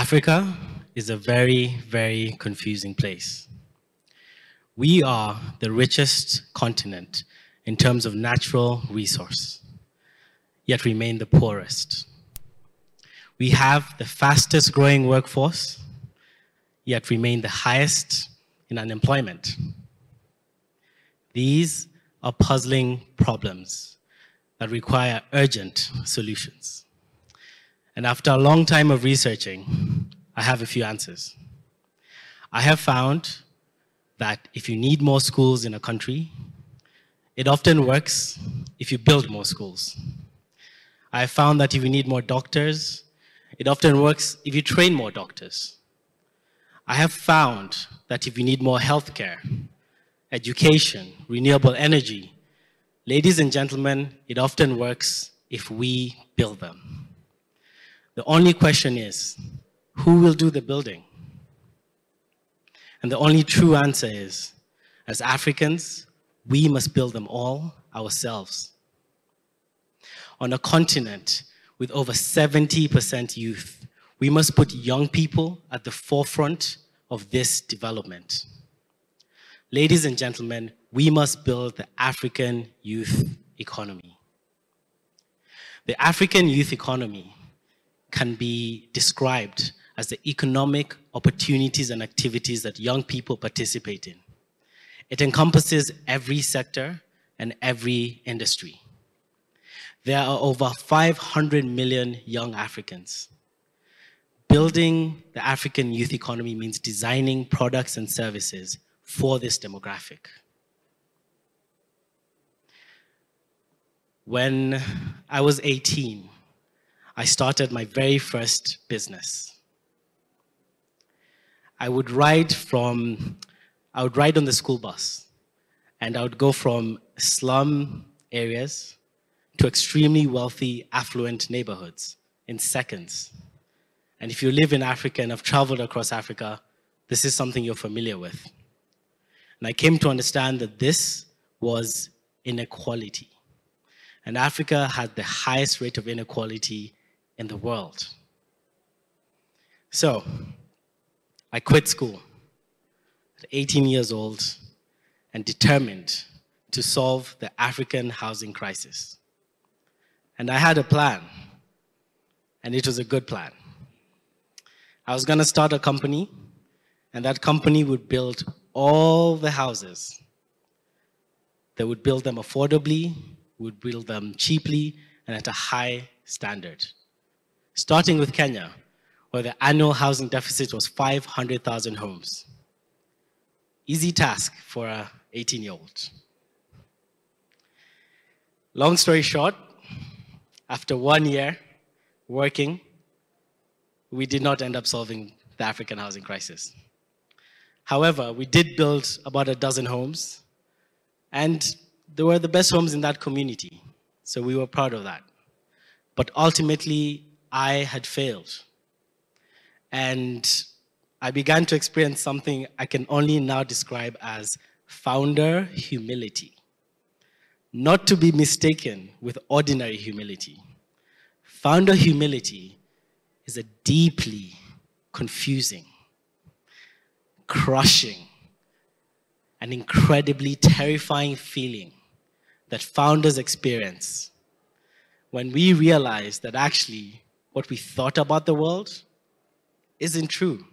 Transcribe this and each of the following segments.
Africa is a very, very confusing place. We are the richest continent in terms of natural resource, yet remain the poorest. We have the fastest growing workforce, yet remain the highest in unemployment. These are puzzling problems that require urgent solutions. And after a long time of researching, I have a few answers. I have found that if you need more schools in a country, it often works if you build more schools. I have found that if you need more doctors, it often works if you train more doctors. I have found that if you need more healthcare, education, renewable energy, ladies and gentlemen, it often works if we build them. The only question is, who will do the building? And the only true answer is, as Africans, we must build them all ourselves. On a continent with over 70% youth, we must put young people at the forefront of this development. Ladies and gentlemen, we must build the African youth economy. The African youth economy can be described as the economic opportunities and activities that young people participate in. It encompasses every sector and every industry. There are over 500 million young Africans. Building the African youth economy means designing products and services for this demographic. When I was 18, I started my very first business. I would ride from, I would ride on the school bus and I would go from slum areas to extremely wealthy, affluent neighborhoods in seconds. And if you live in Africa and have traveled across Africa, this is something you're familiar with. And I came to understand that this was inequality. And Africa had the highest rate of inequality in the world. So, I quit school at 18 years old and determined to solve the African housing crisis. And I had a plan, and it was a good plan. I was going to start a company, and that company would build all the houses. They would build them affordably, would build them cheaply, and at a high standard starting with Kenya, where the annual housing deficit was 500,000 homes. Easy task for a 18-year-old. Long story short, after one year working, we did not end up solving the African housing crisis. However, we did build about a dozen homes, and they were the best homes in that community, so we were proud of that. But ultimately, I had failed. And I began to experience something I can only now describe as founder humility. Not to be mistaken with ordinary humility. Founder humility is a deeply confusing, crushing, and incredibly terrifying feeling that founders experience when we realize that actually what we thought about the world isn't true.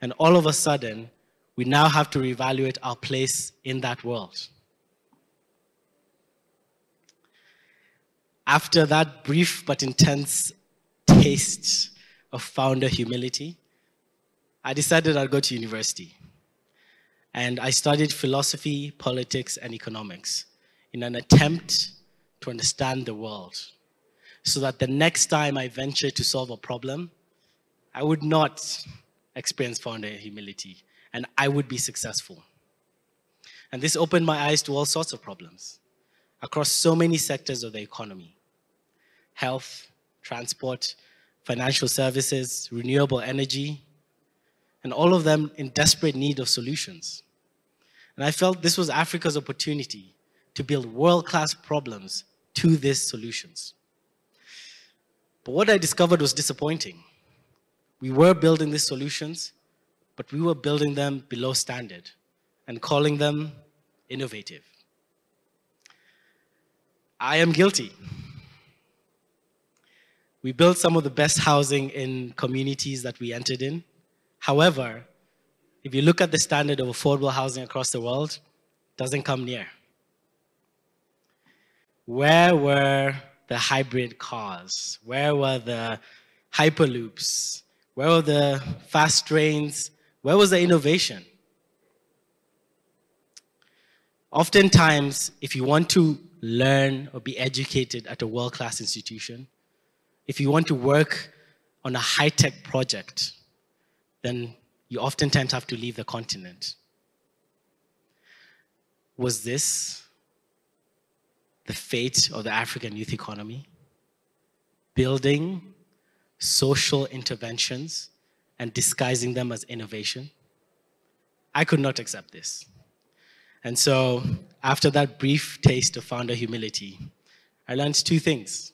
And all of a sudden, we now have to reevaluate our place in that world. After that brief but intense taste of founder humility, I decided I'd go to university. And I studied philosophy, politics, and economics in an attempt to understand the world so that the next time I venture to solve a problem, I would not experience founder humility and I would be successful. And this opened my eyes to all sorts of problems across so many sectors of the economy health, transport, financial services, renewable energy, and all of them in desperate need of solutions. And I felt this was Africa's opportunity to build world class problems to these solutions. But what I discovered was disappointing. we were building these solutions, but we were building them below standard and calling them innovative. I am guilty. We built some of the best housing in communities that we entered in. However, if you look at the standard of affordable housing across the world, doesn't come near. Where were the hybrid cars? Where were the hyperloops? Where were the fast trains? Where was the innovation? Oftentimes, if you want to learn or be educated at a world class institution, if you want to work on a high tech project, then you oftentimes have to leave the continent. Was this the fate of the African youth economy? Building social interventions and disguising them as innovation? I could not accept this. And so, after that brief taste of founder humility, I learned two things.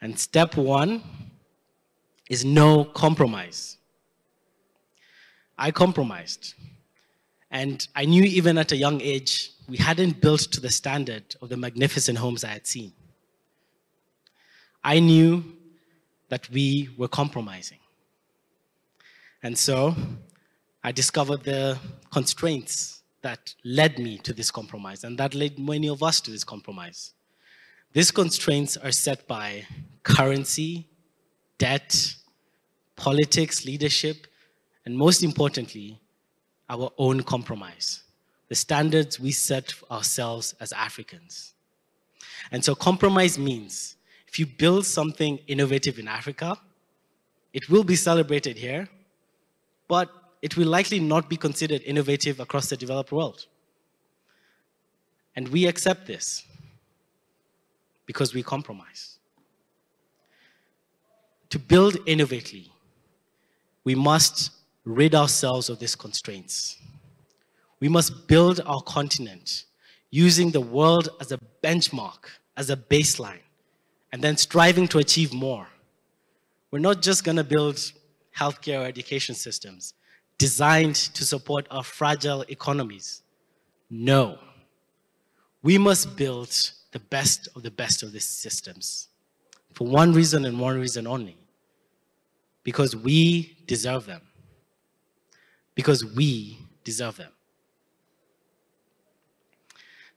And step one is no compromise. I compromised. And I knew even at a young age, we hadn't built to the standard of the magnificent homes I had seen. I knew that we were compromising. And so I discovered the constraints that led me to this compromise and that led many of us to this compromise. These constraints are set by currency, debt, politics, leadership, and most importantly, our own compromise, the standards we set ourselves as Africans. And so, compromise means if you build something innovative in Africa, it will be celebrated here, but it will likely not be considered innovative across the developed world. And we accept this because we compromise. To build innovatively, we must rid ourselves of these constraints. We must build our continent using the world as a benchmark, as a baseline, and then striving to achieve more. We're not just going to build healthcare or education systems designed to support our fragile economies. No. We must build the best of the best of these systems for one reason and one reason only because we deserve them because we deserve them.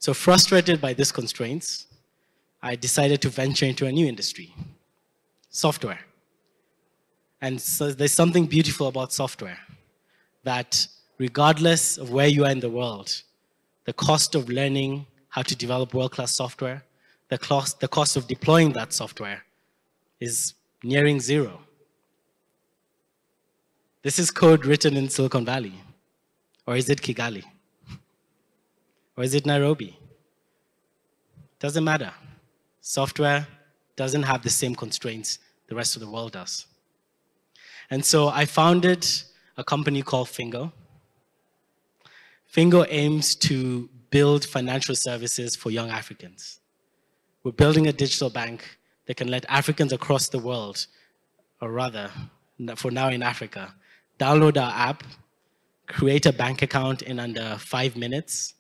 So, frustrated by these constraints, I decided to venture into a new industry software. And so, there's something beautiful about software that, regardless of where you are in the world, the cost of learning how to develop world class software, the cost, the cost of deploying that software is nearing zero. This is code written in Silicon Valley. Or is it Kigali? Or is it Nairobi? Doesn't matter. Software doesn't have the same constraints the rest of the world does. And so I founded a company called Fingo. Fingo aims to build financial services for young Africans. We're building a digital bank that can let Africans across the world, or rather, for now in Africa, download our app, create a bank account in under five minutes,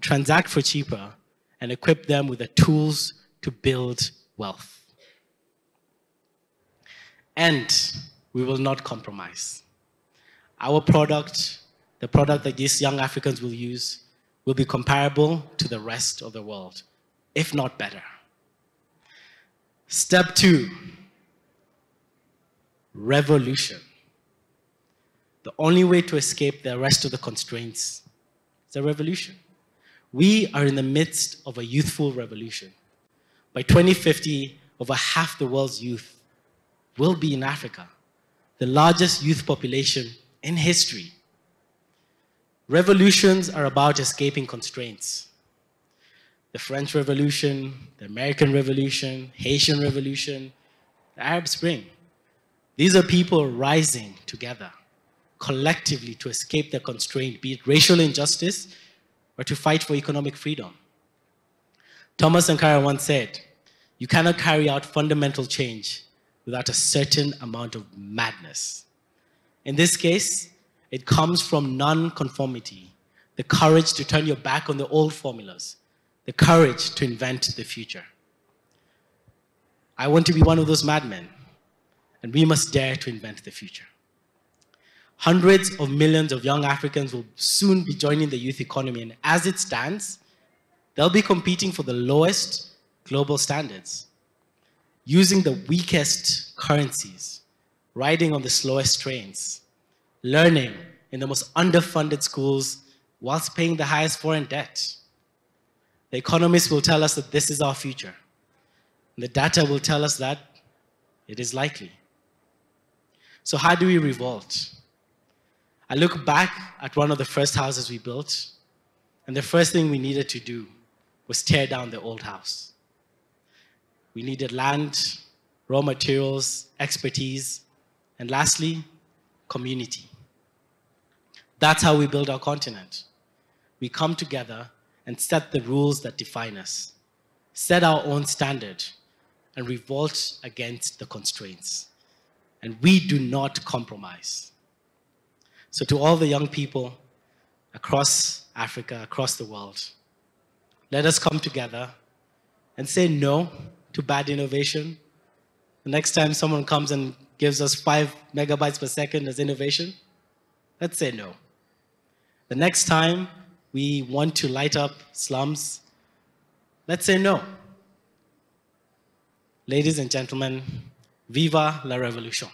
transact for cheaper, and equip them with the tools to build wealth. And we will not compromise. Our product, the product that these young Africans will use, will be comparable to the rest of the world, if not better. Step two revolution. The only way to escape the rest of the constraints is a revolution. We are in the midst of a youthful revolution. By 2050, over half the world's youth will be in Africa, the largest youth population in history. Revolutions are about escaping constraints. The French Revolution, the American Revolution, Haitian Revolution, the Arab Spring. These are people rising together collectively to escape their constraint, be it racial injustice or to fight for economic freedom. Thomas Sankara once said, You cannot carry out fundamental change without a certain amount of madness. In this case, it comes from non-conformity, the courage to turn your back on the old formulas, the courage to invent the future. I want to be one of those madmen, and we must dare to invent the future. Hundreds of millions of young Africans will soon be joining the youth economy, and as it stands, they'll be competing for the lowest global standards, using the weakest currencies, riding on the slowest trains, learning in the most underfunded schools whilst paying the highest foreign debt. The economists will tell us that this is our future. And the data will tell us that it is likely. So how do we revolt? I look back at one of the first houses we built, and the first thing we needed to do was tear down the old house. We needed land, raw materials, expertise, and lastly, community. That's how we build our continent. We come together and set the rules that define us, set our own standard, and revolt against the constraints. And we do not compromise. So, to all the young people across Africa, across the world, let us come together and say no to bad innovation. The next time someone comes and gives us five megabytes per second as innovation, let's say no. The next time we want to light up slums, let's say no. Ladies and gentlemen, viva la revolution.